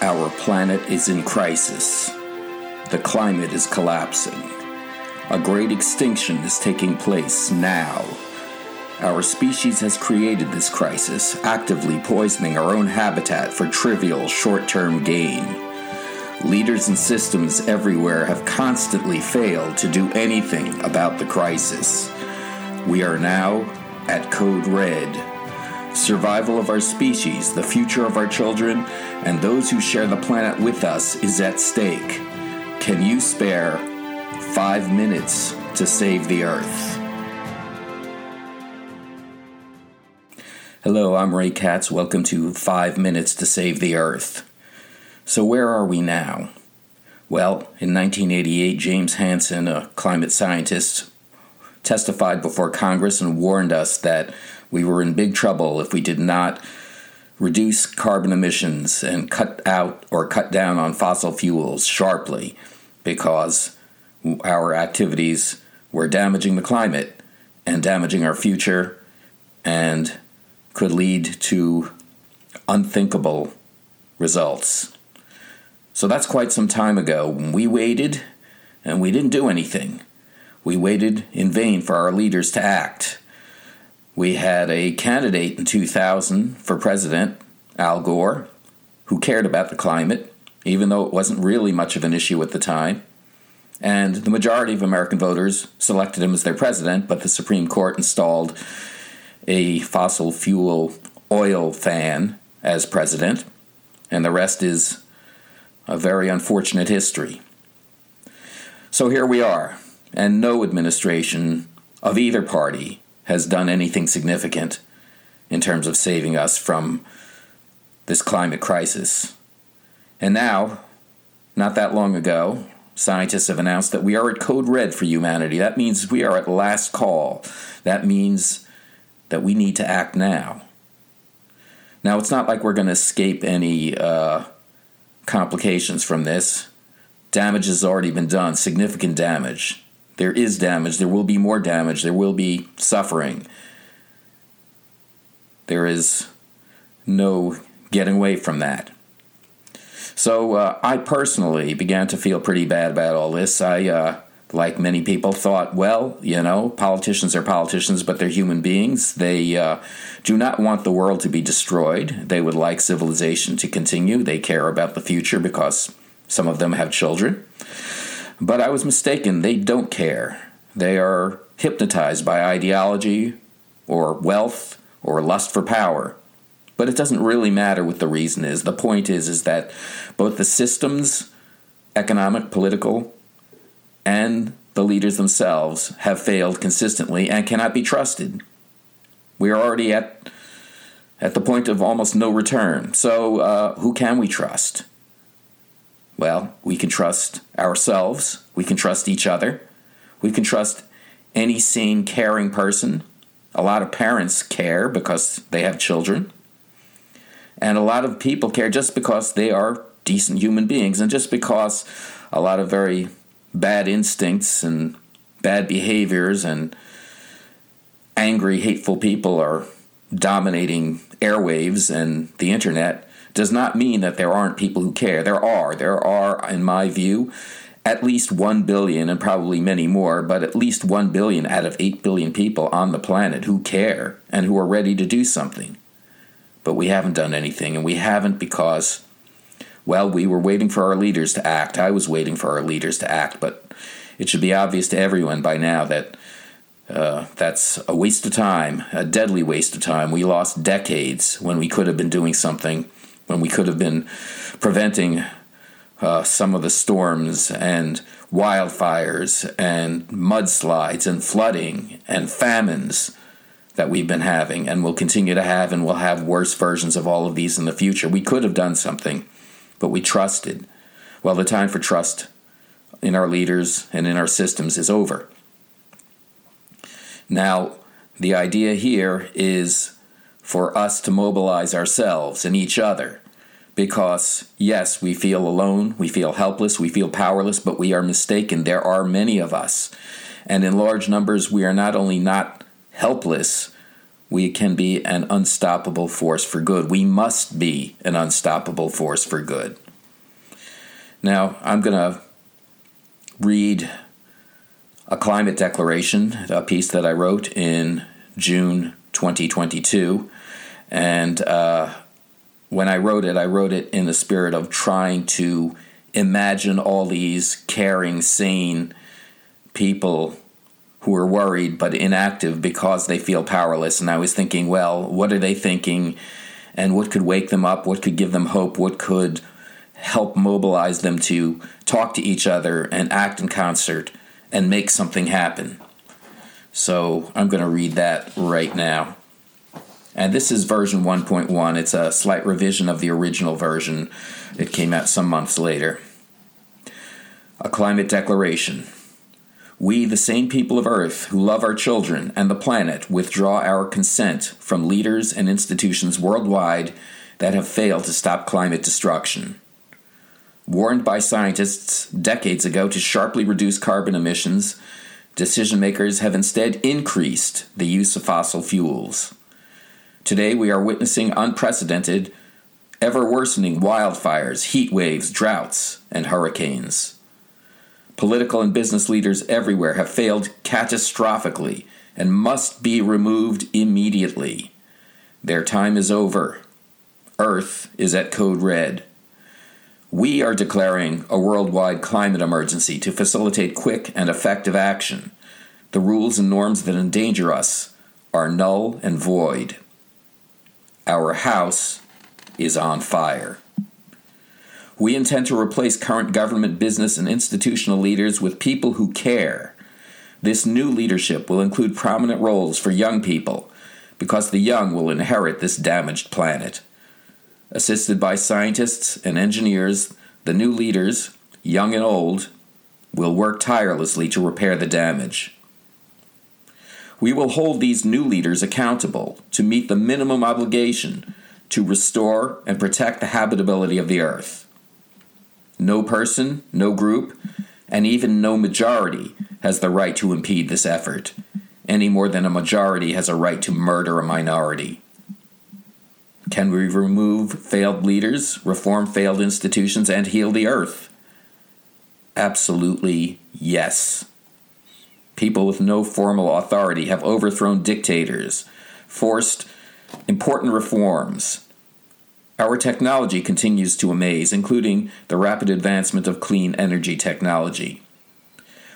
Our planet is in crisis. The climate is collapsing. A great extinction is taking place now. Our species has created this crisis, actively poisoning our own habitat for trivial short term gain. Leaders and systems everywhere have constantly failed to do anything about the crisis. We are now at Code Red survival of our species, the future of our children, and those who share the planet with us is at stake. Can you spare five minutes to save the Earth? Hello, I'm Ray Katz. Welcome to Five Minutes to Save the Earth. So, where are we now? Well, in 1988, James Hansen, a climate scientist, testified before Congress and warned us that we were in big trouble if we did not reduce carbon emissions and cut out or cut down on fossil fuels sharply because our activities were damaging the climate and damaging our future and could lead to unthinkable results. So that's quite some time ago. When we waited and we didn't do anything. We waited in vain for our leaders to act. We had a candidate in 2000 for president, Al Gore, who cared about the climate, even though it wasn't really much of an issue at the time. And the majority of American voters selected him as their president, but the Supreme Court installed a fossil fuel oil fan as president, and the rest is a very unfortunate history. So here we are, and no administration of either party has done anything significant in terms of saving us from this climate crisis. And now, not that long ago, scientists have announced that we are at code red for humanity. That means we are at last call. That means that we need to act now. Now, it's not like we're going to escape any uh, complications from this. Damage has already been done, significant damage. There is damage. There will be more damage. There will be suffering. There is no getting away from that. So uh, I personally began to feel pretty bad about all this. I, uh, like many people, thought, well, you know, politicians are politicians, but they're human beings. They uh, do not want the world to be destroyed. They would like civilization to continue. They care about the future because some of them have children. But I was mistaken. They don't care. They are hypnotized by ideology or wealth or lust for power. But it doesn't really matter what the reason is. The point is is that both the systems, economic, political, and the leaders themselves have failed consistently and cannot be trusted. We are already at at the point of almost no return. So, uh, who can we trust? Well, we can trust ourselves, we can trust each other, we can trust any sane, caring person. A lot of parents care because they have children. And a lot of people care just because they are decent human beings and just because a lot of very bad instincts and bad behaviors and angry, hateful people are dominating airwaves and the internet does not mean that there aren't people who care. There are. There are, in my view, at least 1 billion and probably many more, but at least 1 billion out of 8 billion people on the planet who care and who are ready to do something. But we haven't done anything, and we haven't because, well, we were waiting for our leaders to act. I was waiting for our leaders to act, but it should be obvious to everyone by now that uh, that's a waste of time, a deadly waste of time. We lost decades when we could have been doing something when we could have been preventing uh, some of the storms and wildfires and mudslides and flooding and famines that we've been having and will continue to have, and we'll have worse versions of all of these in the future. We could have done something, but we trusted. Well, the time for trust in our leaders and in our systems is over. Now, the idea here is for us to mobilize ourselves and each other. Because, yes, we feel alone, we feel helpless, we feel powerless, but we are mistaken. There are many of us. And in large numbers, we are not only not helpless, we can be an unstoppable force for good. We must be an unstoppable force for good. Now, I'm going to read a climate declaration, a piece that I wrote in June 2022. And uh, when I wrote it, I wrote it in the spirit of trying to imagine all these caring, sane people who are worried but inactive because they feel powerless. And I was thinking, well, what are they thinking? And what could wake them up? What could give them hope? What could help mobilize them to talk to each other and act in concert and make something happen? So I'm going to read that right now. And this is version 1.1. It's a slight revision of the original version. It came out some months later. A climate declaration. We, the same people of Earth who love our children and the planet, withdraw our consent from leaders and institutions worldwide that have failed to stop climate destruction. Warned by scientists decades ago to sharply reduce carbon emissions, decision makers have instead increased the use of fossil fuels. Today, we are witnessing unprecedented, ever worsening wildfires, heat waves, droughts, and hurricanes. Political and business leaders everywhere have failed catastrophically and must be removed immediately. Their time is over. Earth is at code red. We are declaring a worldwide climate emergency to facilitate quick and effective action. The rules and norms that endanger us are null and void. Our house is on fire. We intend to replace current government, business, and institutional leaders with people who care. This new leadership will include prominent roles for young people, because the young will inherit this damaged planet. Assisted by scientists and engineers, the new leaders, young and old, will work tirelessly to repair the damage. We will hold these new leaders accountable to meet the minimum obligation to restore and protect the habitability of the earth. No person, no group, and even no majority has the right to impede this effort, any more than a majority has a right to murder a minority. Can we remove failed leaders, reform failed institutions, and heal the earth? Absolutely yes. People with no formal authority have overthrown dictators, forced important reforms, our technology continues to amaze, including the rapid advancement of clean energy technology.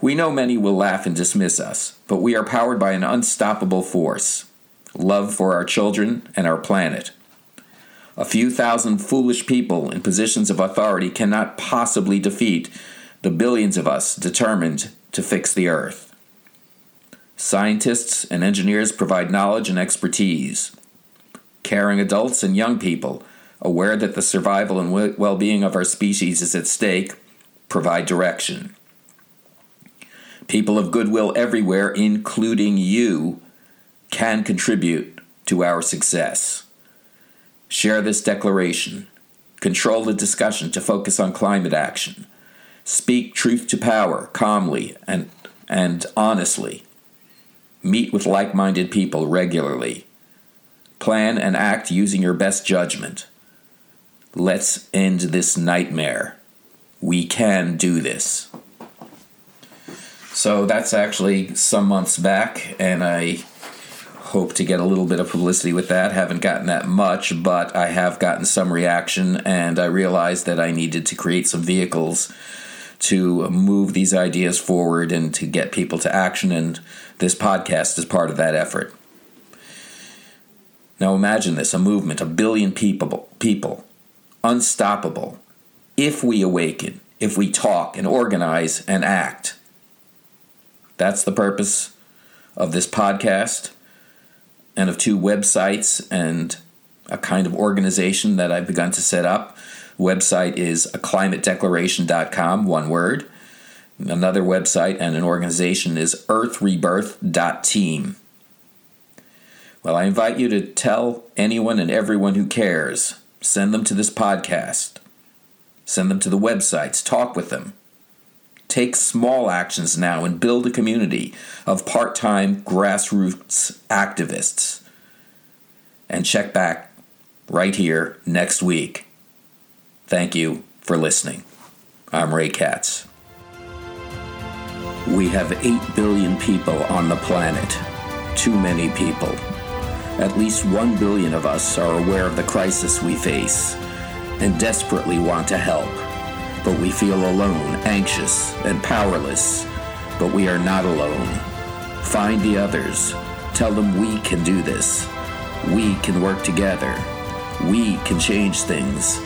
We know many will laugh and dismiss us, but we are powered by an unstoppable force love for our children and our planet. A few thousand foolish people in positions of authority cannot possibly defeat the billions of us determined to fix the earth. Scientists and engineers provide knowledge and expertise. Caring adults and young people aware that the survival and well being of our species is at stake, provide direction. People of goodwill everywhere, including you, can contribute to our success. Share this declaration. Control the discussion to focus on climate action. Speak truth to power calmly and, and honestly. Meet with like minded people regularly. Plan and act using your best judgment. Let's end this nightmare. We can do this. So that's actually some months back, and I hope to get a little bit of publicity with that. Haven't gotten that much, but I have gotten some reaction, and I realized that I needed to create some vehicles to move these ideas forward and to get people to action, and this podcast is part of that effort. Now imagine this a movement, a billion people, people unstoppable if we awaken, if we talk and organize and act. That's the purpose of this podcast and of two websites and a kind of organization that I've begun to set up. Website is acclimatedeclaration.com, one word. Another website and an organization is earthrebirth.team. Well, I invite you to tell anyone and everyone who cares Send them to this podcast. Send them to the websites. Talk with them. Take small actions now and build a community of part time grassroots activists. And check back right here next week. Thank you for listening. I'm Ray Katz. We have 8 billion people on the planet. Too many people. At least 1 billion of us are aware of the crisis we face and desperately want to help. But we feel alone, anxious, and powerless. But we are not alone. Find the others. Tell them we can do this. We can work together. We can change things.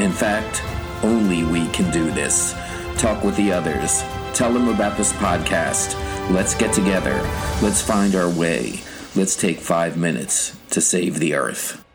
In fact, only we can do this. Talk with the others. Tell them about this podcast. Let's get together. Let's find our way. Let's take five minutes to save the earth.